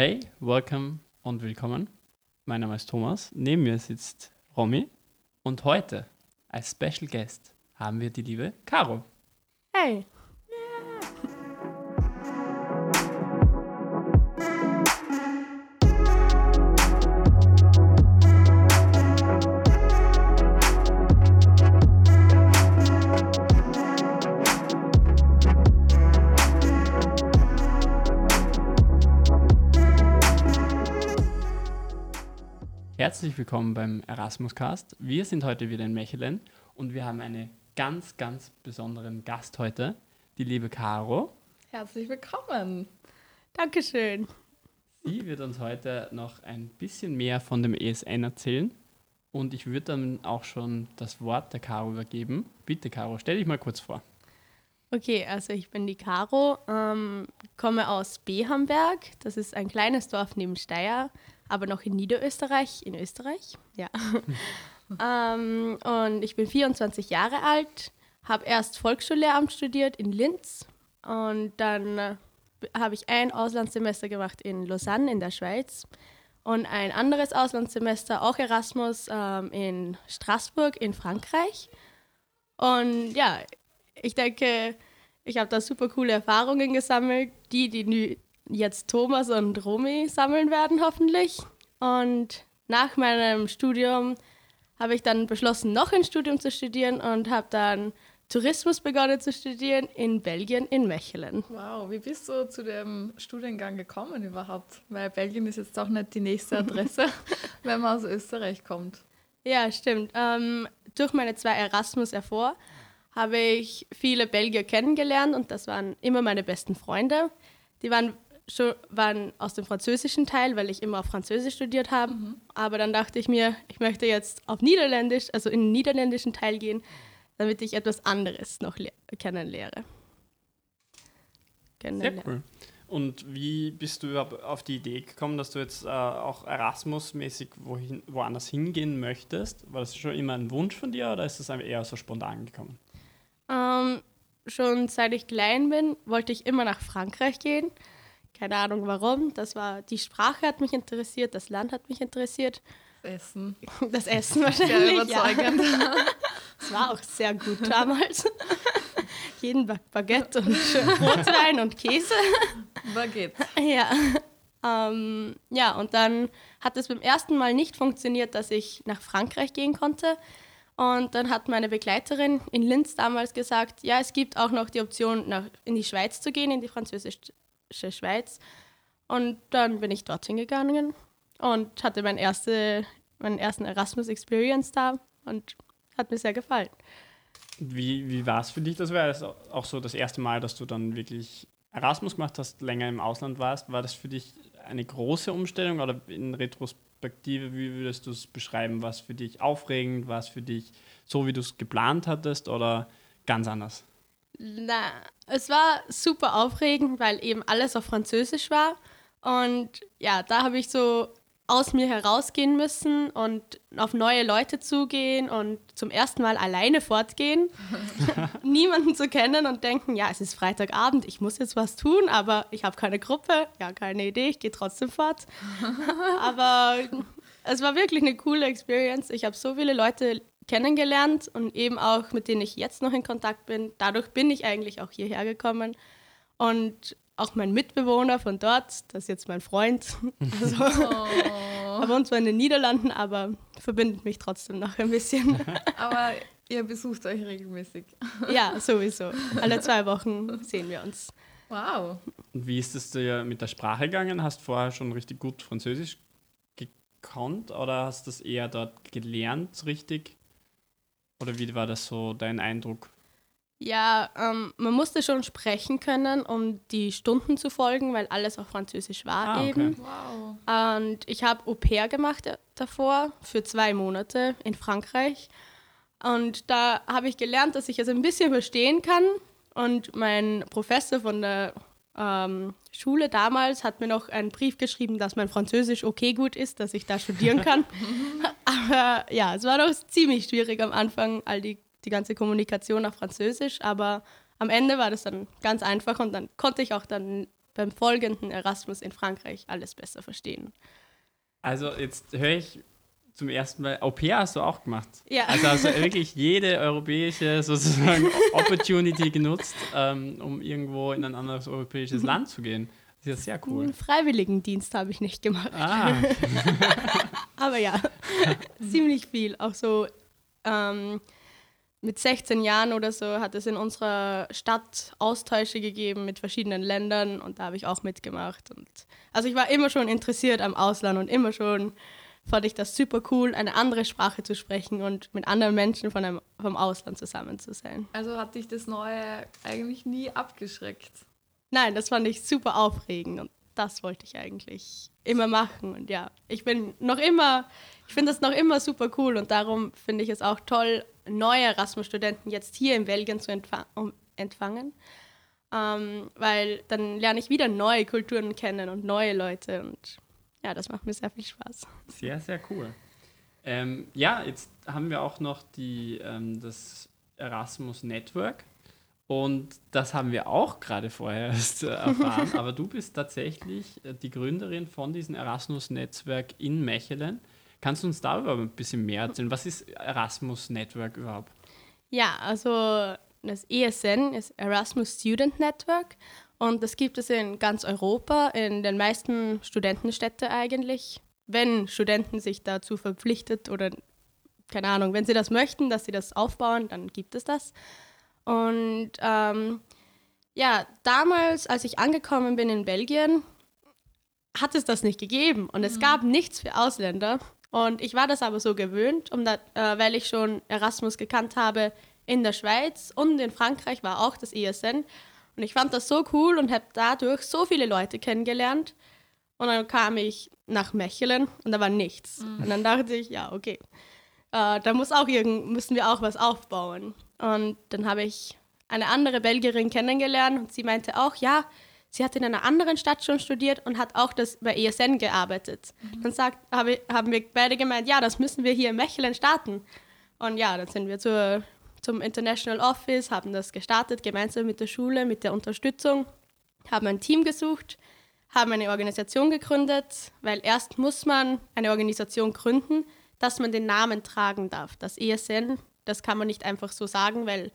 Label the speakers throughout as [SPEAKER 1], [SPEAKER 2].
[SPEAKER 1] Hey, welcome und willkommen. Mein Name ist Thomas. Neben mir sitzt Romy. Und heute als Special Guest haben wir die liebe Caro.
[SPEAKER 2] Hey.
[SPEAKER 1] Herzlich willkommen beim Erasmus-Cast. Wir sind heute wieder in Mechelen und wir haben einen ganz, ganz besonderen Gast heute, die liebe Caro.
[SPEAKER 3] Herzlich willkommen.
[SPEAKER 2] Dankeschön.
[SPEAKER 1] Sie wird uns heute noch ein bisschen mehr von dem ESN erzählen und ich würde dann auch schon das Wort der Caro übergeben. Bitte, Caro, stell dich mal kurz vor.
[SPEAKER 2] Okay, also ich bin die Caro, ähm, komme aus Behamberg. Das ist ein kleines Dorf neben Steyr aber noch in Niederösterreich, in Österreich, ja. ähm, und ich bin 24 Jahre alt, habe erst Volksschullehramt studiert in Linz und dann äh, habe ich ein Auslandssemester gemacht in Lausanne in der Schweiz und ein anderes Auslandssemester, auch Erasmus, ähm, in Straßburg in Frankreich. Und ja, ich denke, ich habe da super coole Erfahrungen gesammelt, die, die jetzt Thomas und Romy sammeln werden, hoffentlich. Und nach meinem Studium habe ich dann beschlossen, noch ein Studium zu studieren und habe dann Tourismus begonnen zu studieren in Belgien, in Mechelen.
[SPEAKER 3] Wow, wie bist du zu dem Studiengang gekommen überhaupt? Weil Belgien ist jetzt auch nicht die nächste Adresse, wenn man aus Österreich kommt.
[SPEAKER 2] Ja, stimmt. Ähm, durch meine zwei Erasmus ervor habe ich viele Belgier kennengelernt und das waren immer meine besten Freunde. Die waren schon, waren aus dem französischen Teil, weil ich immer auf Französisch studiert habe. Mhm. Aber dann dachte ich mir, ich möchte jetzt auf Niederländisch, also in den niederländischen Teil gehen, damit ich etwas anderes noch kennenlerne.
[SPEAKER 1] Sehr cool. Und wie bist du auf die Idee gekommen, dass du jetzt äh, auch Erasmus-mäßig wohin, woanders hingehen möchtest? War das schon immer ein Wunsch von dir oder ist das eher so spontan gekommen?
[SPEAKER 2] Ähm, schon seit ich klein bin, wollte ich immer nach Frankreich gehen. Keine Ahnung warum. Das war, die Sprache hat mich interessiert, das Land hat mich interessiert.
[SPEAKER 3] Das Essen.
[SPEAKER 2] Das Essen wahrscheinlich. Sehr
[SPEAKER 3] überzeugend.
[SPEAKER 2] Ja. Das war auch sehr gut damals. Jeden Baguette und Rotwein und Käse.
[SPEAKER 3] Baguette.
[SPEAKER 2] Ja. Ähm, ja, und dann hat es beim ersten Mal nicht funktioniert, dass ich nach Frankreich gehen konnte. Und dann hat meine Begleiterin in Linz damals gesagt, ja, es gibt auch noch die Option, nach, in die Schweiz zu gehen, in die französische Schweiz. Und dann bin ich dorthin gegangen und hatte mein erste, meinen ersten Erasmus Experience da und hat mir sehr gefallen.
[SPEAKER 1] Wie, wie war es für dich? Das war auch so das erste Mal, dass du dann wirklich Erasmus gemacht hast, länger im Ausland warst. War das für dich eine große Umstellung oder in Retrospektive, wie würdest du es beschreiben? War es für dich aufregend? War es für dich so, wie du es geplant hattest oder ganz anders?
[SPEAKER 2] Na, es war super aufregend, weil eben alles auf Französisch war. Und ja, da habe ich so aus mir herausgehen müssen und auf neue Leute zugehen und zum ersten Mal alleine fortgehen, niemanden zu kennen und denken, ja, es ist Freitagabend, ich muss jetzt was tun, aber ich habe keine Gruppe, ja, keine Idee, ich gehe trotzdem fort. aber es war wirklich eine coole Experience. Ich habe so viele Leute kennengelernt und eben auch mit denen ich jetzt noch in Kontakt bin. Dadurch bin ich eigentlich auch hierher gekommen. Und auch mein Mitbewohner von dort, das ist jetzt mein Freund. Also, oh. er wohnt zwar in den Niederlanden, aber verbindet mich trotzdem noch ein bisschen.
[SPEAKER 3] Aber ihr besucht euch regelmäßig.
[SPEAKER 2] Ja, sowieso. Alle zwei Wochen sehen wir uns.
[SPEAKER 3] Wow.
[SPEAKER 1] Und wie ist es dir mit der Sprache gegangen? Hast du vorher schon richtig gut Französisch gekonnt oder hast du das eher dort gelernt, richtig? Oder wie war das so dein Eindruck?
[SPEAKER 2] Ja, ähm, man musste schon sprechen können, um die Stunden zu folgen, weil alles auf Französisch war ah, eben.
[SPEAKER 3] Okay. Wow.
[SPEAKER 2] Und ich habe Au pair gemacht davor für zwei Monate in Frankreich. Und da habe ich gelernt, dass ich es ein bisschen verstehen kann. Und mein Professor von der ähm, Schule damals hat mir noch einen Brief geschrieben, dass mein Französisch okay gut ist, dass ich da studieren kann. aber ja, es war doch ziemlich schwierig am Anfang, all die, die ganze Kommunikation auf Französisch, aber am Ende war das dann ganz einfach und dann konnte ich auch dann beim folgenden Erasmus in Frankreich alles besser verstehen.
[SPEAKER 1] Also jetzt höre ich zum ersten Mal, Au pair hast du auch gemacht.
[SPEAKER 2] Ja.
[SPEAKER 1] Also hast du wirklich jede europäische sozusagen Opportunity genutzt, ähm, um irgendwo in ein anderes europäisches Land zu gehen. Das ist ja sehr cool.
[SPEAKER 2] Einen Freiwilligendienst habe ich nicht gemacht.
[SPEAKER 1] Ah,
[SPEAKER 2] Aber ja, ziemlich viel. Auch so ähm, mit 16 Jahren oder so hat es in unserer Stadt Austausche gegeben mit verschiedenen Ländern und da habe ich auch mitgemacht. Und also ich war immer schon interessiert am Ausland und immer schon fand ich das super cool, eine andere Sprache zu sprechen und mit anderen Menschen von einem, vom Ausland zusammen zu sein.
[SPEAKER 3] Also hat dich das Neue eigentlich nie abgeschreckt.
[SPEAKER 2] Nein, das fand ich super aufregend und das wollte ich eigentlich immer machen. Und ja, ich bin noch immer, ich finde das noch immer super cool und darum finde ich es auch toll, neue Erasmus-Studenten jetzt hier in Belgien zu empfa empfangen. Ähm, weil dann lerne ich wieder neue Kulturen kennen und neue Leute und ja, das macht mir sehr viel Spaß.
[SPEAKER 1] sehr, sehr cool. Ähm, ja, jetzt haben wir auch noch die, ähm, das Erasmus Network. Und das haben wir auch gerade vorher erst äh, erfahren. Aber du bist tatsächlich äh, die Gründerin von diesem Erasmus-Netzwerk in Mechelen. Kannst du uns darüber ein bisschen mehr erzählen? Was ist Erasmus Network überhaupt?
[SPEAKER 2] Ja, also das ESN ist Erasmus Student Network und das gibt es in ganz Europa, in den meisten Studentenstädten eigentlich. Wenn Studenten sich dazu verpflichtet oder keine Ahnung, wenn sie das möchten, dass sie das aufbauen, dann gibt es das. Und ähm, ja, damals, als ich angekommen bin in Belgien, hat es das nicht gegeben und es gab nichts für Ausländer. Und ich war das aber so gewöhnt, um da, äh, weil ich schon Erasmus gekannt habe in der Schweiz und in Frankreich war auch das ESN. Und ich fand das so cool und habe dadurch so viele Leute kennengelernt. Und dann kam ich nach Mechelen und da war nichts. Und dann dachte ich, ja, okay, äh, da muss auch irgend, müssen wir auch was aufbauen. Und dann habe ich eine andere Belgierin kennengelernt und sie meinte auch, ja, sie hat in einer anderen Stadt schon studiert und hat auch das bei ESN gearbeitet. Dann sagt, habe, haben wir beide gemeint, ja, das müssen wir hier in Mechelen starten. Und ja, dann sind wir zur, zum International Office, haben das gestartet, gemeinsam mit der Schule, mit der Unterstützung, haben ein Team gesucht, haben eine Organisation gegründet, weil erst muss man eine Organisation gründen, dass man den Namen tragen darf. Das ESN, das kann man nicht einfach so sagen, weil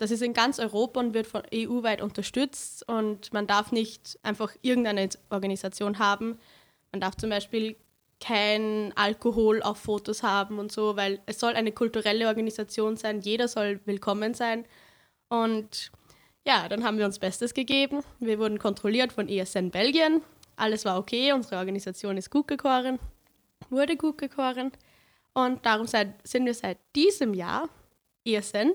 [SPEAKER 2] das ist in ganz Europa und wird von EU-weit unterstützt und man darf nicht einfach irgendeine Organisation haben. Man darf zum Beispiel kein Alkohol auf Fotos haben und so, weil es soll eine kulturelle Organisation sein, jeder soll willkommen sein. Und ja, dann haben wir uns Bestes gegeben. Wir wurden kontrolliert von ESN Belgien. Alles war okay, unsere Organisation ist gut gekoren, wurde gut gekoren. Und darum sind wir seit diesem Jahr ESN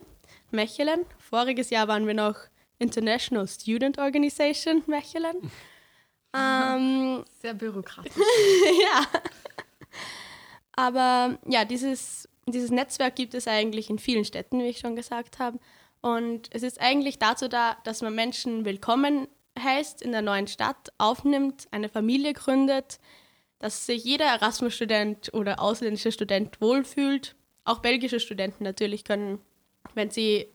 [SPEAKER 2] Mechelen. Voriges Jahr waren wir noch International Student Organization Mechelen. ähm,
[SPEAKER 3] Sehr bürokratisch.
[SPEAKER 2] ja. Aber ja, dieses, dieses Netzwerk gibt es eigentlich in vielen Städten, wie ich schon gesagt habe. Und es ist eigentlich dazu da, dass man Menschen willkommen heißt in der neuen Stadt, aufnimmt, eine Familie gründet, dass sich jeder Erasmus-Student oder ausländische Student wohlfühlt. Auch belgische Studenten natürlich können, wenn sie,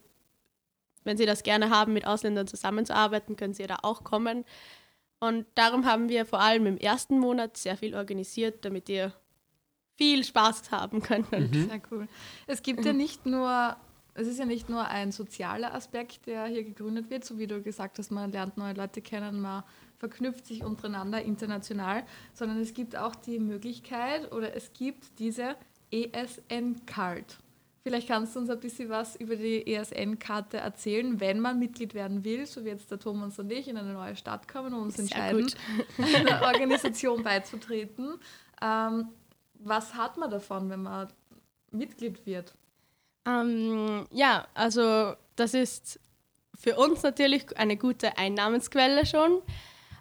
[SPEAKER 2] wenn sie das gerne haben, mit Ausländern zusammenzuarbeiten, können sie da auch kommen. Und darum haben wir vor allem im ersten Monat sehr viel organisiert, damit ihr viel Spaß haben könnt.
[SPEAKER 3] Sehr cool. Es gibt ja nicht nur, es ist ja nicht nur ein sozialer Aspekt, der hier gegründet wird, so wie du gesagt hast, man lernt neue Leute kennen, man verknüpft sich untereinander international, sondern es gibt auch die Möglichkeit oder es gibt diese ESN-Card. Vielleicht kannst du uns ein bisschen was über die ESN-Karte erzählen, wenn man Mitglied werden will, so wie jetzt der Thomas und ich in eine neue Stadt kommen und uns
[SPEAKER 2] Sehr
[SPEAKER 3] entscheiden, einer Organisation beizutreten. Ähm, was hat man davon, wenn man Mitglied wird?
[SPEAKER 2] Ähm, ja, also das ist für uns natürlich eine gute Einnahmensquelle schon.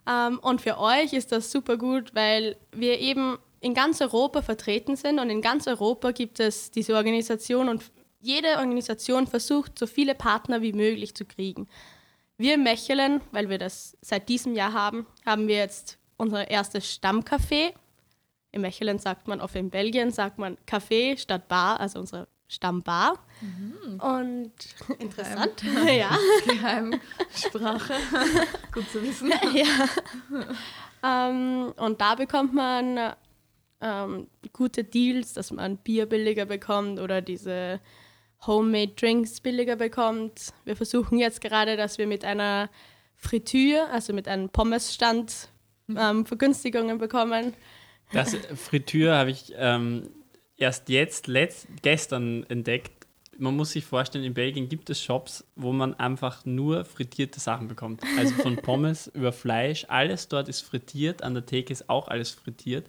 [SPEAKER 2] Ähm, und für euch ist das super gut, weil wir eben in ganz Europa vertreten sind und in ganz Europa gibt es diese Organisation und jede Organisation versucht, so viele Partner wie möglich zu kriegen. Wir in Mechelen, weil wir das seit diesem Jahr haben, haben wir jetzt unser erstes Stammcafé. In Mechelen sagt man, oft in Belgien sagt man Café statt Bar, also unsere Stammbar. Und interessant, ja.
[SPEAKER 3] Geheimsprache. Gut zu wissen.
[SPEAKER 2] ja. ähm, und da bekommt man ähm, gute Deals, dass man Bier billiger bekommt oder diese Homemade Drinks billiger bekommt. Wir versuchen jetzt gerade, dass wir mit einer Fritüre, also mit einem Pommesstand, ähm, Vergünstigungen bekommen.
[SPEAKER 1] Das Fritüre habe ich ähm, erst jetzt, letzt, gestern entdeckt. Man muss sich vorstellen, in Belgien gibt es Shops, wo man einfach nur frittierte Sachen bekommt. Also von Pommes über Fleisch, alles dort ist frittiert, an der Theke ist auch alles frittiert.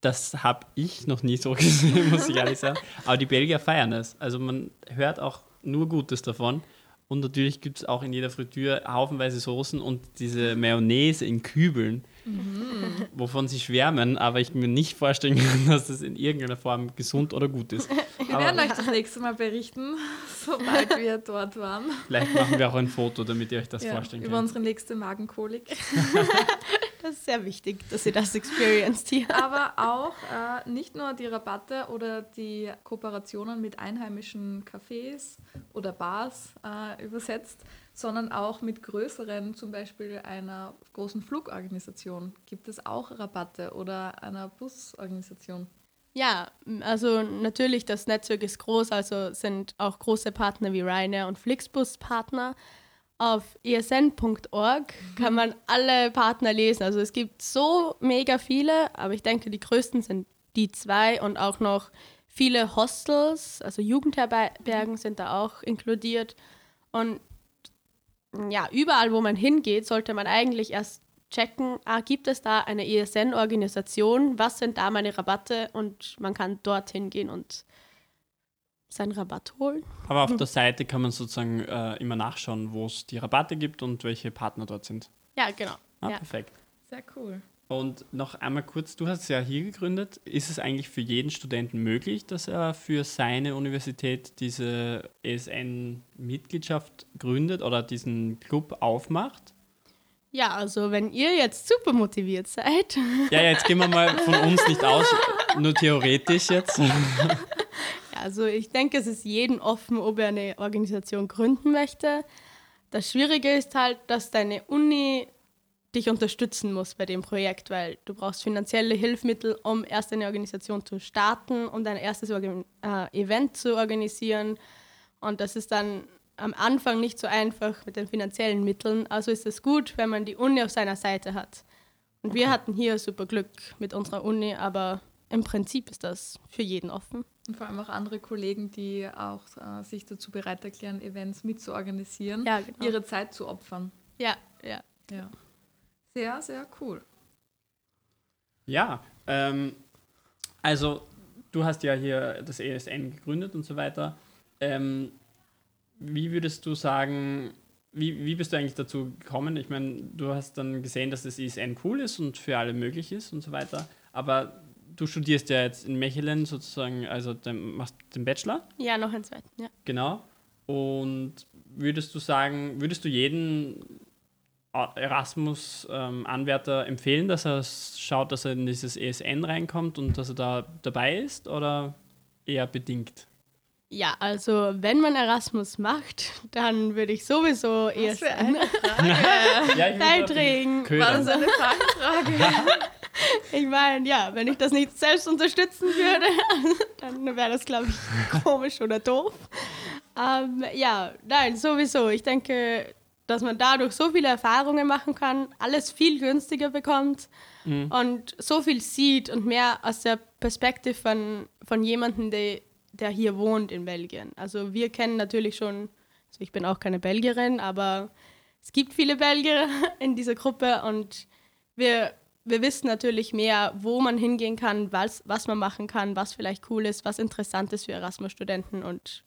[SPEAKER 1] Das habe ich noch nie so gesehen, muss ich ehrlich sagen. Aber die Belgier feiern es. Also man hört auch nur Gutes davon. Und natürlich gibt es auch in jeder Fritüre haufenweise Soßen und diese Mayonnaise in Kübeln, mhm. wovon sie schwärmen, aber ich mir nicht vorstellen kann, dass das in irgendeiner Form gesund oder gut ist.
[SPEAKER 3] Wir werden euch das nächste Mal berichten, sobald wir dort waren.
[SPEAKER 1] Vielleicht machen wir auch ein Foto, damit ihr euch das ja, vorstellen könnt.
[SPEAKER 3] Über unsere nächste Magenkolik.
[SPEAKER 2] Das ist sehr wichtig, dass ihr das experienced hier.
[SPEAKER 3] Aber auch äh, nicht nur die Rabatte oder die Kooperationen mit einheimischen Cafés oder Bars äh, übersetzt, sondern auch mit größeren, zum Beispiel einer großen Flugorganisation. Gibt es auch Rabatte oder einer Busorganisation?
[SPEAKER 2] Ja, also natürlich, das Netzwerk ist groß, also sind auch große Partner wie Ryanair und Flixbus Partner. Auf esn.org kann man alle Partner lesen. Also es gibt so mega viele, aber ich denke, die größten sind die zwei und auch noch viele Hostels, also Jugendherbergen sind da auch inkludiert. Und ja, überall, wo man hingeht, sollte man eigentlich erst checken, ah, gibt es da eine ESN-Organisation, was sind da meine Rabatte? Und man kann dorthin gehen und seinen Rabatt holen.
[SPEAKER 1] Aber auf der Seite kann man sozusagen äh, immer nachschauen, wo es die Rabatte gibt und welche Partner dort sind.
[SPEAKER 2] Ja, genau.
[SPEAKER 1] Ah,
[SPEAKER 2] ja.
[SPEAKER 1] Perfekt.
[SPEAKER 3] Sehr cool.
[SPEAKER 1] Und noch einmal kurz, du hast es ja hier gegründet. Ist es eigentlich für jeden Studenten möglich, dass er für seine Universität diese ESN-Mitgliedschaft gründet oder diesen Club aufmacht?
[SPEAKER 2] Ja, also wenn ihr jetzt super motiviert seid.
[SPEAKER 1] Ja, jetzt gehen wir mal von uns nicht aus, nur theoretisch jetzt.
[SPEAKER 2] Also ich denke, es ist jedem offen, ob er eine Organisation gründen möchte. Das Schwierige ist halt, dass deine Uni dich unterstützen muss bei dem Projekt, weil du brauchst finanzielle Hilfsmittel, um erst eine Organisation zu starten und dein erstes Organ äh, Event zu organisieren. Und das ist dann am Anfang nicht so einfach mit den finanziellen Mitteln. Also ist es gut, wenn man die Uni auf seiner Seite hat. Und okay. wir hatten hier super Glück mit unserer Uni, aber im Prinzip ist das für jeden offen.
[SPEAKER 3] Und vor allem auch andere Kollegen, die auch äh, sich dazu bereit erklären, Events mitzuorganisieren,
[SPEAKER 2] ja, genau.
[SPEAKER 3] ihre Zeit zu opfern.
[SPEAKER 2] Ja, ja.
[SPEAKER 3] ja. Sehr, sehr cool.
[SPEAKER 1] Ja, ähm, also du hast ja hier das ESN gegründet und so weiter. Ähm, wie würdest du sagen, wie, wie bist du eigentlich dazu gekommen? Ich meine, du hast dann gesehen, dass das ESN cool ist und für alle möglich ist und so weiter. Aber du studierst ja jetzt in Mechelen sozusagen, also den, machst den Bachelor?
[SPEAKER 2] Ja, noch einen zweiten, ja.
[SPEAKER 1] Genau. Und würdest du sagen, würdest du jeden Erasmus-Anwärter ähm, empfehlen, dass er schaut, dass er in dieses ESN reinkommt und dass er da dabei ist oder eher bedingt?
[SPEAKER 2] Ja, also wenn man Erasmus macht, dann würde ich sowieso Was ESN beitragen.
[SPEAKER 3] War das eine Fangfrage?
[SPEAKER 2] ich meine, ja, wenn ich das nicht selbst unterstützen würde, dann wäre das, glaube ich, komisch oder doof. Ähm, ja, nein, sowieso. Ich denke, dass man dadurch so viele Erfahrungen machen kann, alles viel günstiger bekommt mhm. und so viel sieht und mehr aus der Perspektive von, von jemandem, der, der hier wohnt in Belgien. Also wir kennen natürlich schon, also ich bin auch keine Belgierin, aber es gibt viele Belgier in dieser Gruppe und wir wir wissen natürlich mehr, wo man hingehen kann, was, was man machen kann, was vielleicht cool ist, was interessant ist für Erasmus-Studenten. Und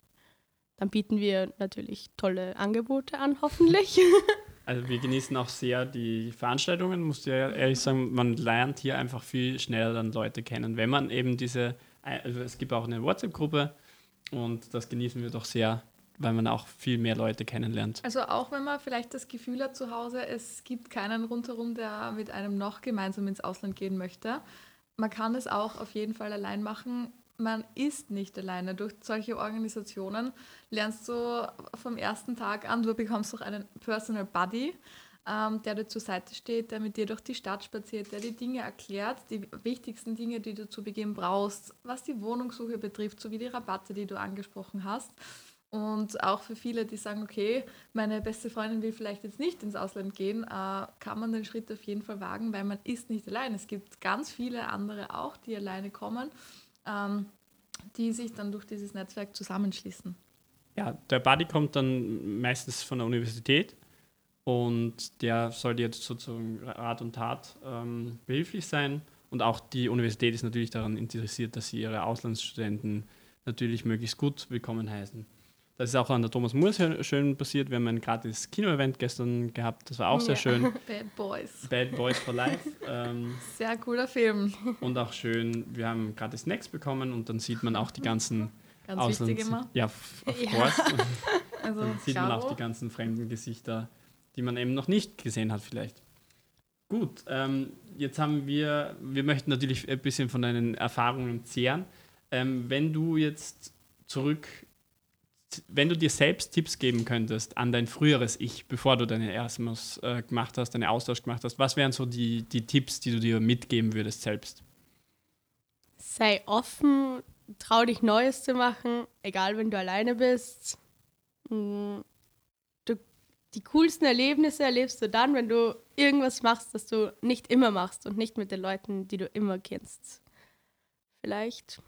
[SPEAKER 2] dann bieten wir natürlich tolle Angebote an, hoffentlich.
[SPEAKER 1] Also wir genießen auch sehr die Veranstaltungen, muss ich ehrlich sagen, man lernt hier einfach viel schneller dann Leute kennen, wenn man eben diese, also es gibt auch eine WhatsApp-Gruppe und das genießen wir doch sehr, weil man auch viel mehr Leute kennenlernt.
[SPEAKER 3] Also auch wenn man vielleicht das Gefühl hat zu Hause, es gibt keinen rundherum, der mit einem noch gemeinsam ins Ausland gehen möchte. Man kann es auch auf jeden Fall allein machen. man ist nicht alleine. Durch solche Organisationen lernst du vom ersten Tag an, du bekommst auch einen Personal Buddy, ähm, der dir zur Seite steht, der mit dir durch die Stadt spaziert, der dir Dinge erklärt, die wichtigsten Dinge, die du zu Beginn brauchst, was die Wohnungssuche betrifft, sowie die Rabatte, die du angesprochen hast. Und auch für viele, die sagen, okay, meine beste Freundin will vielleicht jetzt nicht ins Ausland gehen, äh, kann man den Schritt auf jeden Fall wagen, weil man ist nicht allein. Es gibt ganz viele andere auch, die alleine kommen, ähm, die sich dann durch dieses Netzwerk zusammenschließen.
[SPEAKER 1] Ja, der Buddy kommt dann meistens von der Universität und der soll jetzt sozusagen Rat und Tat ähm, behilflich sein. Und auch die Universität ist natürlich daran interessiert, dass sie ihre Auslandsstudenten natürlich möglichst gut willkommen heißen. Das ist auch an der Thomas Moore sehr schön passiert. Wir haben ein gratis Kino-Event gestern gehabt. Das war auch sehr schön.
[SPEAKER 3] Bad Boys.
[SPEAKER 1] Bad Boys for Life. Ähm,
[SPEAKER 3] sehr cooler Film.
[SPEAKER 1] Und auch schön, wir haben gratis Snacks bekommen und dann sieht man auch die ganzen
[SPEAKER 3] Ganz Auslands wichtig immer.
[SPEAKER 1] Ja, of ja. course. also, dann sieht man auch die ganzen fremden Gesichter, die man eben noch nicht gesehen hat vielleicht. Gut, ähm, jetzt haben wir, wir möchten natürlich ein bisschen von deinen Erfahrungen zehren. Ähm, wenn du jetzt zurück wenn du dir selbst Tipps geben könntest an dein früheres Ich, bevor du deine Erasmus äh, gemacht hast, deine Austausch gemacht hast, was wären so die, die Tipps, die du dir mitgeben würdest selbst?
[SPEAKER 2] Sei offen, trau dich Neues zu machen, egal wenn du alleine bist. Mm, du, die coolsten Erlebnisse erlebst du dann, wenn du irgendwas machst, das du nicht immer machst und nicht mit den Leuten, die du immer kennst. Vielleicht.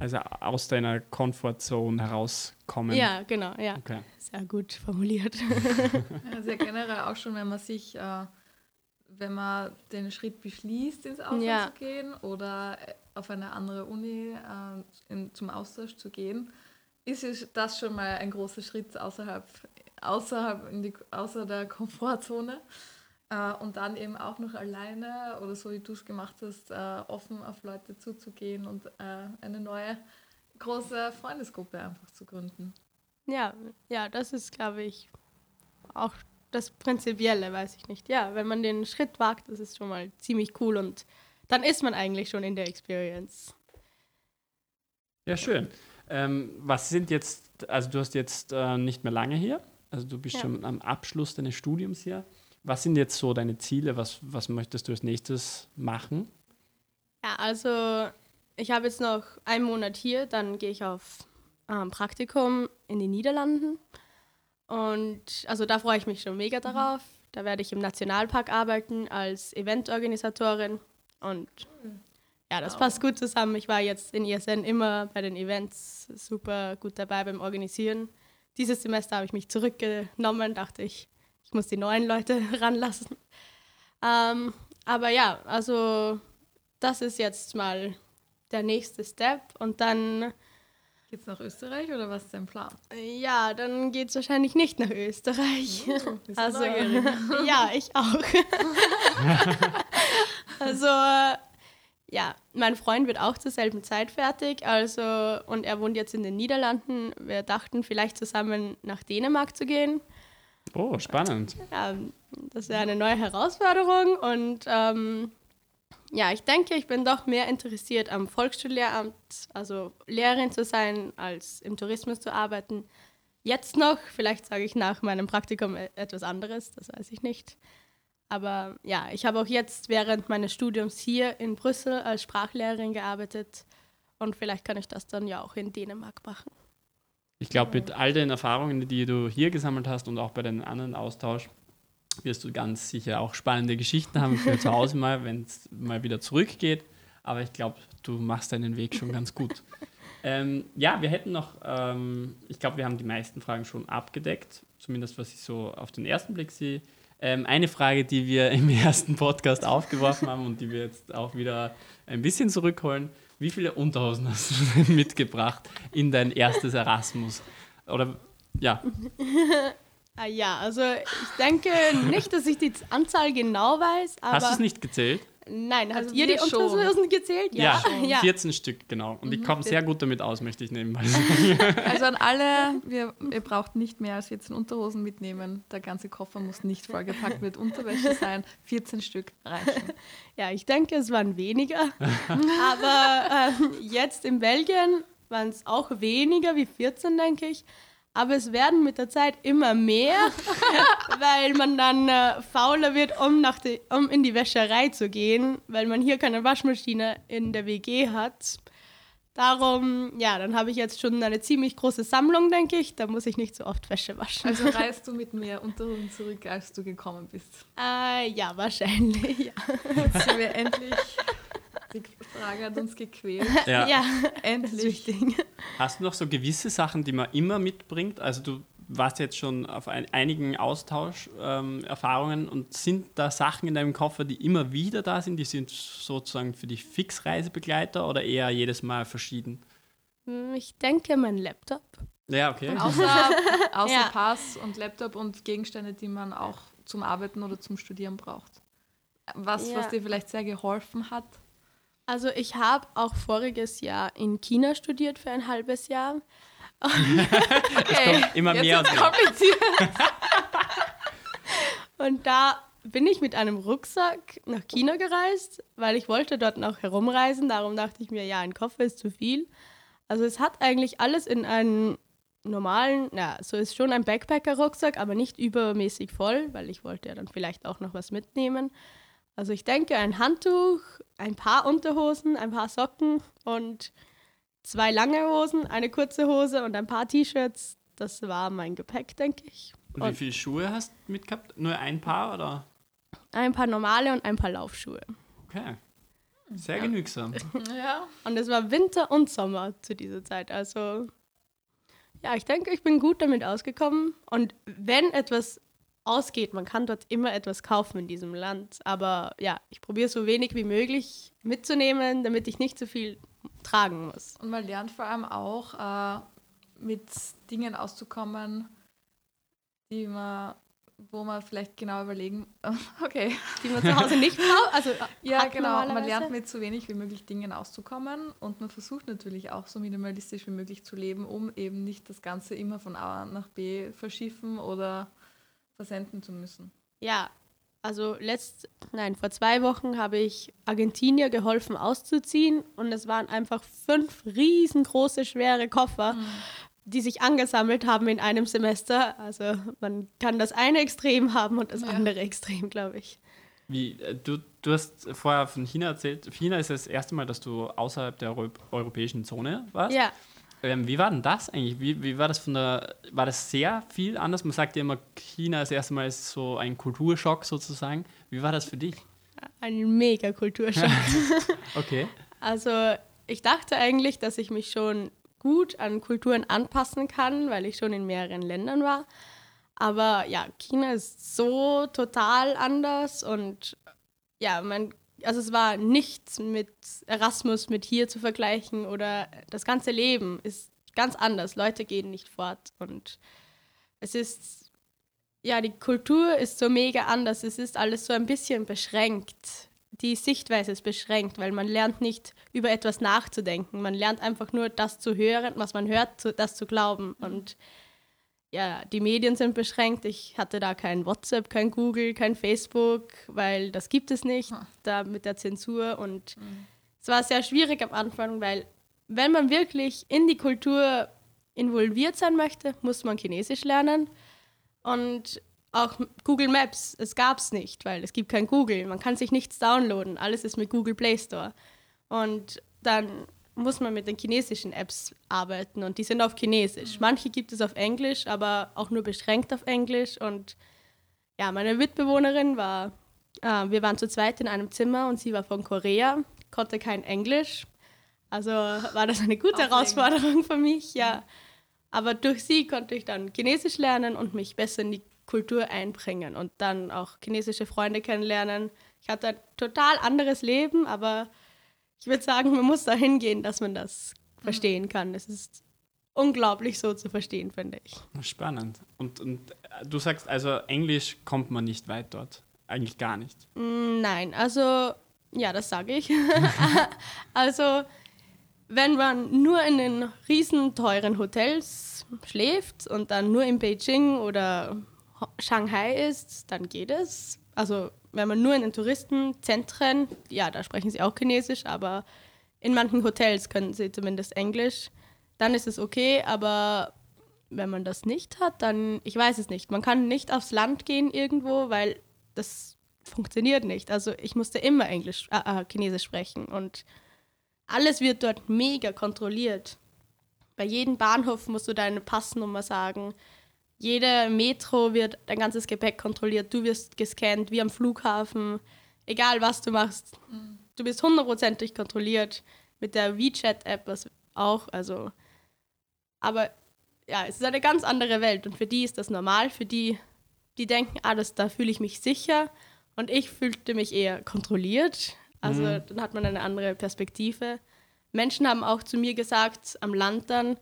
[SPEAKER 1] Also aus deiner Comfortzone herauskommen.
[SPEAKER 2] Ja, genau, ja. Okay. Sehr gut formuliert.
[SPEAKER 3] Also ja, generell auch schon, wenn man sich, äh, wenn man den Schritt beschließt, ins Ausland ja. zu gehen oder äh, auf eine andere Uni äh, in, zum Austausch zu gehen, ist das schon mal ein großer Schritt außerhalb, außerhalb in die, außer der Komfortzone. Äh, und dann eben auch noch alleine oder so wie du es gemacht hast, äh, offen auf Leute zuzugehen und äh, eine neue große Freundesgruppe einfach zu gründen.
[SPEAKER 2] Ja, ja, das ist, glaube ich, auch das Prinzipielle, weiß ich nicht. Ja, wenn man den Schritt wagt, das ist schon mal ziemlich cool und dann ist man eigentlich schon in der Experience.
[SPEAKER 1] Ja, schön. Ähm, was sind jetzt, also du hast jetzt äh, nicht mehr lange hier, also du bist ja. schon am Abschluss deines Studiums hier. Was sind jetzt so deine Ziele? Was, was möchtest du als nächstes machen?
[SPEAKER 2] Ja, also ich habe jetzt noch einen Monat hier, dann gehe ich auf ähm, Praktikum in den Niederlanden. Und also da freue ich mich schon mega mhm. darauf. Da werde ich im Nationalpark arbeiten als Eventorganisatorin. Und ja, das passt gut zusammen. Ich war jetzt in ISN immer bei den Events super gut dabei beim Organisieren. Dieses Semester habe ich mich zurückgenommen, dachte ich, ich muss die neuen Leute ranlassen. Ähm, aber ja, also das ist jetzt mal der nächste Step und dann.
[SPEAKER 3] Geht's nach Österreich oder was ist dein Plan?
[SPEAKER 2] Ja, dann geht es wahrscheinlich nicht nach Österreich. Oh, also, ja, ich auch. also, ja, mein Freund wird auch zur selben Zeit fertig, also und er wohnt jetzt in den Niederlanden. Wir dachten vielleicht zusammen nach Dänemark zu gehen.
[SPEAKER 1] Oh, spannend.
[SPEAKER 2] Ja, das wäre eine neue Herausforderung und ähm, ja, ich denke, ich bin doch mehr interessiert am Volksschullehramt, also Lehrerin zu sein, als im Tourismus zu arbeiten. Jetzt noch, vielleicht sage ich nach meinem Praktikum e-, etwas anderes, das weiß ich nicht. Aber ja, ich habe auch jetzt während meines Studiums hier in Brüssel als Sprachlehrerin gearbeitet und vielleicht kann ich das dann ja auch in Dänemark machen.
[SPEAKER 1] Ich glaube, mit all den Erfahrungen, die du hier gesammelt hast und auch bei den anderen Austausch, wirst du ganz sicher auch spannende Geschichten haben für zu Hause mal, wenn es mal wieder zurückgeht. Aber ich glaube, du machst deinen Weg schon ganz gut. Ähm, ja, wir hätten noch, ähm, ich glaube, wir haben die meisten Fragen schon abgedeckt, zumindest was ich so auf den ersten Blick sehe. Ähm, eine Frage, die wir im ersten Podcast aufgeworfen haben und die wir jetzt auch wieder ein bisschen zurückholen, wie viele Unterhosen hast du denn mitgebracht in dein erstes Erasmus? Oder ja.
[SPEAKER 2] ah, ja, also ich denke nicht, dass ich die Anzahl genau weiß.
[SPEAKER 1] hast du es nicht gezählt?
[SPEAKER 2] Nein, habt
[SPEAKER 3] Also
[SPEAKER 2] ihr die
[SPEAKER 3] schon.
[SPEAKER 2] Unterhosen gezählt?
[SPEAKER 1] Ja,
[SPEAKER 2] ja.
[SPEAKER 1] 14 Stück, genau. Und ich komme sehr gut damit aus, möchte ich nebenbei sagen.
[SPEAKER 3] Also an alle, wir, ihr braucht nicht mehr als 14 Unterhosen mitnehmen. Der ganze Koffer muss nicht vollgepackt mit Unterwäsche sein. 14 Stück reichen.
[SPEAKER 2] Ja, ich denke, es waren weniger. Aber ähm, jetzt in Belgien waren es auch weniger wie 14, denke ich. Aber es werden mit der Zeit immer mehr, weil man dann äh, fauler wird, um, nach die, um in die Wäscherei zu gehen, weil man hier keine Waschmaschine in der WG hat. Darum, ja, dann habe ich jetzt schon eine ziemlich große Sammlung, denke ich. Da muss ich nicht so oft Wäsche waschen.
[SPEAKER 3] Also reist du mit mehr Unterhosen zurück, als du gekommen bist.
[SPEAKER 2] Äh, ja, wahrscheinlich. Ja.
[SPEAKER 3] Jetzt sind wir endlich. Die Frage hat uns gequält.
[SPEAKER 1] Ja.
[SPEAKER 2] ja,
[SPEAKER 3] Endlich.
[SPEAKER 1] Hast du noch so gewisse Sachen, die man immer mitbringt? Also du warst jetzt schon auf ein, einigen Austausch-Erfahrungen ähm, und sind da Sachen in deinem Koffer, die immer wieder da sind? Die sind sozusagen für dich Fixreisebegleiter oder eher jedes Mal verschieden?
[SPEAKER 2] Hm, Ich denke, mein Laptop.
[SPEAKER 1] Ja, okay.
[SPEAKER 3] Außer, außer
[SPEAKER 2] Ja.
[SPEAKER 3] Pass und Laptop und Gegenstände, die man auch zum Arbeiten oder zum Studieren braucht. Was,
[SPEAKER 2] Ja.
[SPEAKER 3] was dir vielleicht sehr geholfen hat.
[SPEAKER 2] Also ich habe auch voriges Jahr in China studiert für ein halbes Jahr.
[SPEAKER 3] Okay,
[SPEAKER 1] immer
[SPEAKER 3] jetzt
[SPEAKER 1] mehr und mehr.
[SPEAKER 3] kompliziert.
[SPEAKER 2] Und da bin ich mit einem Rucksack nach China gereist, weil ich wollte dort noch herumreisen. Darum dachte ich mir, ja, ein Koffer ist zu viel. Also es hat eigentlich alles in einen normalen, ja, so ist schon ein Backpacker-Rucksack, aber nicht übermäßig voll, weil ich wollte ja dann vielleicht auch noch was mitnehmen. Also ich denke, ein Handtuch, ein paar Unterhosen, ein paar Socken und zwei lange Hosen, eine kurze Hose und ein paar T-Shirts. Das war mein Gepäck, denke ich.
[SPEAKER 1] Und wie viele Schuhe hast du mitgehabt? Nur ein paar oder?
[SPEAKER 2] Ein paar normale und ein paar Laufschuhe.
[SPEAKER 1] Okay. Sehr genügsam.
[SPEAKER 3] Ja.
[SPEAKER 2] Und es war Winter und Sommer zu dieser Zeit. Also ja, ich denke, ich bin gut damit ausgekommen. Und wenn etwas ausgeht, man kann dort immer etwas kaufen in diesem Land. Aber ja, ich probiere so wenig wie möglich mitzunehmen, damit ich nicht so viel tragen muss.
[SPEAKER 3] Und man lernt vor allem auch, äh, mit Dingen auszukommen, die man, wo man vielleicht genau überlegen, okay,
[SPEAKER 2] Die man zu Hause nicht braucht. Also
[SPEAKER 3] Ja, genau. Man lernt mit so wenig wie möglich Dingen auszukommen und man versucht natürlich auch so minimalistisch wie möglich zu leben, um eben nicht das Ganze immer von A nach B verschiffen oder versenden zu müssen.
[SPEAKER 2] Ja, also letzt, nein, vor zwei Wochen habe ich Argentinier geholfen auszuziehen und es waren einfach fünf riesengroße, schwere Koffer, die sich angesammelt haben in einem Semester. Also man kann das eine Extrem haben und das
[SPEAKER 3] Ja.
[SPEAKER 2] andere Extrem, glaube ich.
[SPEAKER 1] Wie, äh, du, du hast vorher von China erzählt. China ist das erste Mal, dass du außerhalb der Euro europäischen Zone warst.
[SPEAKER 2] Ja,
[SPEAKER 1] Ähm, wie war denn das eigentlich? Wie, wie war das von der, war das sehr viel anders? Man sagt ja immer, China das erste Mal ist so ein Kulturschock sozusagen. Wie war das für dich?
[SPEAKER 2] ein mega Kulturschock.
[SPEAKER 1] Okay.
[SPEAKER 2] Also ich dachte eigentlich, dass ich mich schon gut an Kulturen anpassen kann, weil ich schon in mehreren Ländern war. Aber ja, China ist so total anders und ja, man, also es war nichts mit Erasmus mit hier zu vergleichen oder das ganze Leben ist ganz anders. Leute gehen nicht fort und es ist, ja, die Kultur ist so mega anders. Es ist alles so ein bisschen beschränkt. Die Sichtweise ist beschränkt, weil man lernt nicht über etwas nachzudenken. Man lernt einfach nur das zu hören, was man hört, zu, das zu glauben. Und ja, die Medien sind beschränkt. Ich hatte da kein WhatsApp, kein Google, kein Facebook, weil das gibt es nicht, da mit der Zensur. Und es war sehr schwierig am Anfang, weil wenn man wirklich in die Kultur involviert sein möchte, muss man Chinesisch lernen. Und auch Google Maps, es gab es nicht, weil es gibt kein Google. Man kann sich nichts downloaden. Alles ist mit Google Play Store. Und dann muss man mit den chinesischen Apps arbeiten und die sind auf Chinesisch. Manche gibt es auf Englisch, aber auch nur beschränkt auf Englisch. Und ja, meine Mitbewohnerin war, äh, wir waren zu zweit in einem Zimmer und sie war von Korea, konnte kein Englisch. Also war das eine gute
[SPEAKER 3] Aufregend.
[SPEAKER 2] Herausforderung für mich, ja. Aber durch sie konnte ich dann Chinesisch lernen und mich besser in die Kultur einbringen und dann auch chinesische Freunde kennenlernen. Ich hatte ein total anderes Leben, aber ich würde sagen, man muss da hingehen, dass man das verstehen kann. Es ist unglaublich so zu verstehen, finde ich.
[SPEAKER 1] Spannend. Und, und äh, du sagst also, Englisch kommt man nicht weit dort. Eigentlich gar nicht.
[SPEAKER 2] Mm, Nein, also Ja, das sage ich. also, wenn man nur in den riesen teuren Hotels schläft und dann nur in Beijing oder Shanghai ist, dann geht es. Also, wenn man nur in den Touristenzentren, ja, da sprechen sie auch Chinesisch, aber in manchen Hotels können sie zumindest Englisch, dann ist es okay, aber wenn man das nicht hat, dann, ich weiß es nicht. Man kann nicht aufs Land gehen irgendwo, weil das funktioniert nicht. Also ich musste immer Englisch, äh, äh, Chinesisch sprechen und alles wird dort mega kontrolliert. Bei jedem Bahnhof musst du deine Passnummer sagen. Jede Metro wird dein ganzes Gepäck kontrolliert. Du wirst gescannt wie am Flughafen. Egal was du machst, mhm. du bist hundertprozentig kontrolliert mit der WeChat-App, was auch. Also, aber ja, es ist eine ganz andere Welt und für die ist das normal. Für die, die denken, ah, das, da fühle ich mich sicher und ich fühlte mich eher kontrolliert. Also mhm. dann hat man eine andere Perspektive. Menschen haben auch zu mir gesagt, am Land dann,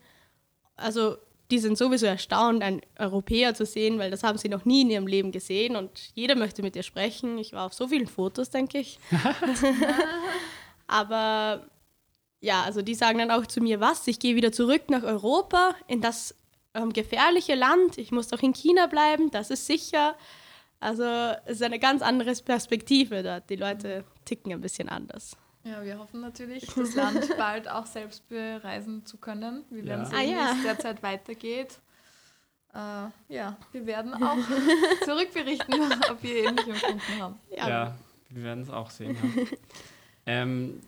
[SPEAKER 2] also die sind sowieso erstaunt, einen Europäer zu sehen, weil das haben sie noch nie in ihrem Leben gesehen und jeder möchte mit dir sprechen. Ich war auf so vielen Fotos, denke ich. Aber ja, also die sagen dann auch zu mir, was, ich gehe wieder zurück nach Europa, in das ähm, gefährliche Land, ich muss doch in China bleiben, das ist sicher. Also es ist eine ganz andere Perspektive da. Die Leute ticken ein bisschen anders.
[SPEAKER 3] Ja, wir hoffen natürlich, das Land bald auch selbst bereisen zu können. Wir werden ja. sehen, ah, ja. wie es derzeit weitergeht. Äh, ja, wir werden auch zurückberichten, ob wir ähnlich empfunden haben.
[SPEAKER 1] Ja, ja wir werden es auch sehen. Ja. ähm,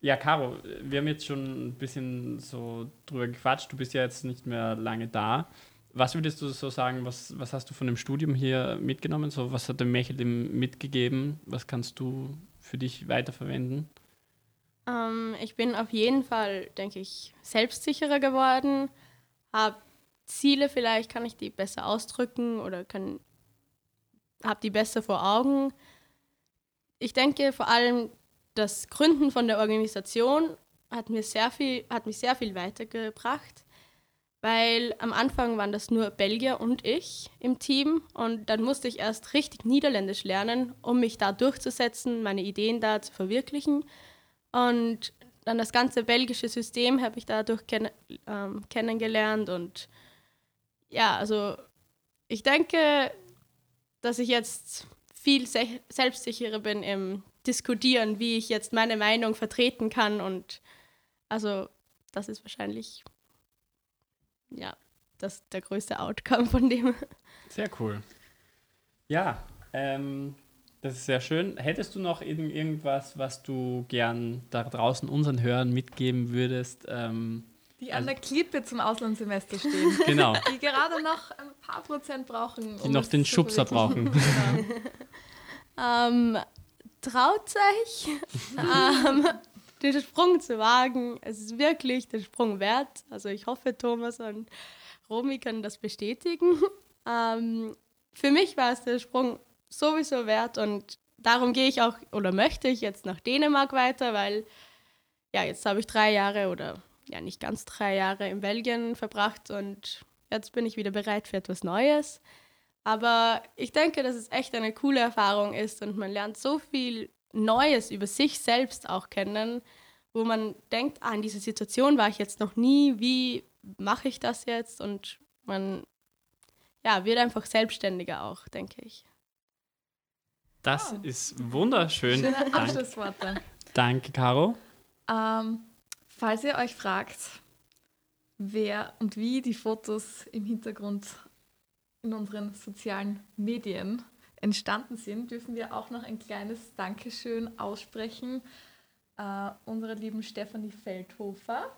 [SPEAKER 1] ja, Caro, wir haben jetzt schon ein bisschen so drüber gequatscht. Du bist ja jetzt nicht mehr lange da. Was würdest du so sagen, was, was hast du von dem Studium hier mitgenommen? So, was hat der Michael dem mitgegeben? Was kannst du für dich weiterverwenden?
[SPEAKER 2] Ähm, ich bin auf jeden Fall, denke ich, selbstsicherer geworden, habe Ziele vielleicht, kann ich die besser ausdrücken oder habe die besser vor Augen. Ich denke vor allem, das Gründen von der Organisation hat, mir sehr viel, hat mich sehr viel weitergebracht weil am Anfang waren das nur Belgier und ich im Team und dann musste ich erst richtig Niederländisch lernen, um mich da durchzusetzen, meine Ideen da zu verwirklichen. Und dann das ganze belgische System habe ich dadurch kenn ähm, kennengelernt und ja, also ich denke, dass ich jetzt viel se selbstsicherer bin im Diskutieren, wie ich jetzt meine Meinung vertreten kann und also das ist wahrscheinlich ja, das der größte Outcome von dem.
[SPEAKER 1] Sehr cool. Ja, ähm, das ist sehr schön. Hättest du noch irgendwas, was du gern da draußen unseren Hörern mitgeben würdest? Ähm,
[SPEAKER 3] die an also, der Klippe zum Auslandssemester stehen.
[SPEAKER 1] Genau.
[SPEAKER 3] Die gerade noch ein paar Prozent brauchen.
[SPEAKER 1] Die um noch den Schubser brauchen.
[SPEAKER 2] genau. ähm, traut euch. ähm, den Sprung zu wagen. Es ist wirklich den Sprung wert. Also ich hoffe, Thomas und Romy können das bestätigen. Ähm, für mich war es der Sprung sowieso wert und darum gehe ich auch oder möchte ich jetzt nach Dänemark weiter, weil ja, jetzt habe ich drei Jahre oder ja nicht ganz drei Jahre in Belgien verbracht und jetzt bin ich wieder bereit für etwas Neues. Aber ich denke, dass es echt eine coole Erfahrung ist und man lernt so viel Neues über sich selbst auch kennen, wo man denkt, ah, in dieser Situation war ich jetzt noch nie, wie mache ich das jetzt? Und man ja, wird einfach selbstständiger auch, denke ich.
[SPEAKER 1] Das oh. ist wunderschön.
[SPEAKER 3] Schöne Abschlussworte.
[SPEAKER 1] Danke, Caro.
[SPEAKER 3] Ähm, falls ihr euch fragt, wer und wie die Fotos im Hintergrund in unseren sozialen Medien entstanden sind, dürfen wir auch noch ein kleines Dankeschön aussprechen. Uh, unserer lieben Stefanie Feldhofer,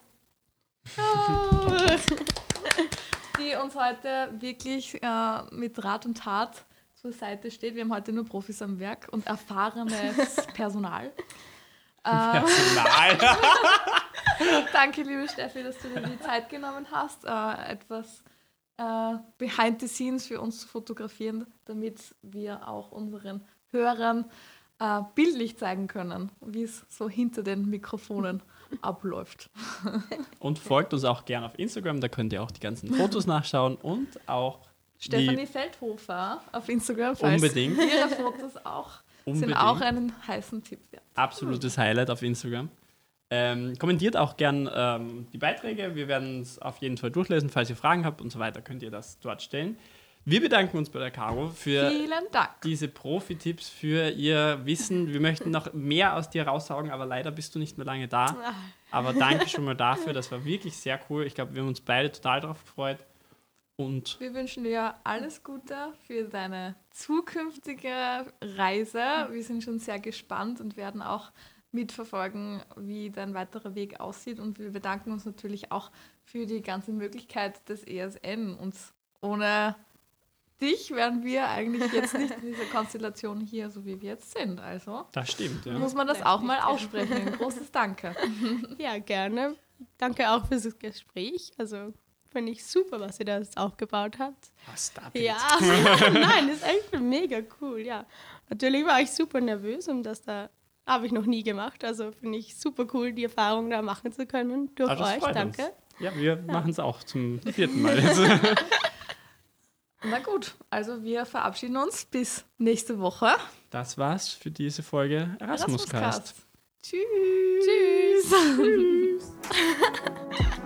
[SPEAKER 3] oh. die uns heute wirklich uh, mit Rat und Tat zur Seite steht. Wir haben heute nur Profis am Werk und erfahrenes Personal.
[SPEAKER 1] Äh, Personal!
[SPEAKER 3] Danke, liebe Steffi, dass du dir die Zeit genommen hast, etwas äh, behind the scenes für uns zu fotografieren, damit wir auch unseren Hörern äh, bildlich zeigen können, wie es so hinter den Mikrofonen abläuft.
[SPEAKER 1] Und folgt uns auch gerne auf Instagram, da könnt ihr auch die ganzen Fotos nachschauen und auch
[SPEAKER 3] Stefanie Feldhofer auf Instagram, falls
[SPEAKER 1] unbedingt.
[SPEAKER 3] ihre Fotos auch sind auch einen heißen Tipp wert.
[SPEAKER 1] Absolutes Highlight auf Instagram. Ähm, kommentiert auch gern ähm, die Beiträge. Wir werden es auf jeden Fall durchlesen. Falls ihr Fragen habt und so weiter, könnt ihr das dort stellen. Wir bedanken uns bei der Caro für diese Profi-Tipps, für ihr Wissen. Wir möchten noch mehr aus dir raussaugen, aber leider bist du nicht mehr lange da. Ah. Aber danke schon mal dafür. Das war wirklich sehr cool. Ich glaube, wir haben uns beide total darauf gefreut. Und
[SPEAKER 3] wir wünschen dir alles Gute für deine zukünftige Reise. Wir sind schon sehr gespannt und werden auch mitverfolgen, wie dein weiterer Weg aussieht. Und wir bedanken uns natürlich auch für die ganze Möglichkeit des ESN. Und ohne dich wären wir eigentlich jetzt nicht in dieser Konstellation hier, so wie wir jetzt sind. Also
[SPEAKER 1] das stimmt, ja.
[SPEAKER 3] muss man das auch mal aussprechen. Ein großes Danke.
[SPEAKER 2] Ja, gerne. Danke auch für das Gespräch. Also finde ich super, was ihr da aufgebaut habt.
[SPEAKER 1] Was da
[SPEAKER 2] Ja, nein, das ist echt mega cool, ja. Natürlich war ich super nervös und das da habe ich noch nie gemacht. Also finde ich super cool, die Erfahrung da machen zu können durch ah, euch. Danke. Uns.
[SPEAKER 1] Ja, wir ja. machen es auch zum vierten Mal.
[SPEAKER 3] Na gut, also wir verabschieden uns bis nächste Woche.
[SPEAKER 1] Das war's für diese Folge Erasmuscast. Erasmuscast.
[SPEAKER 3] Tschüss. Tschüss. Tschüss.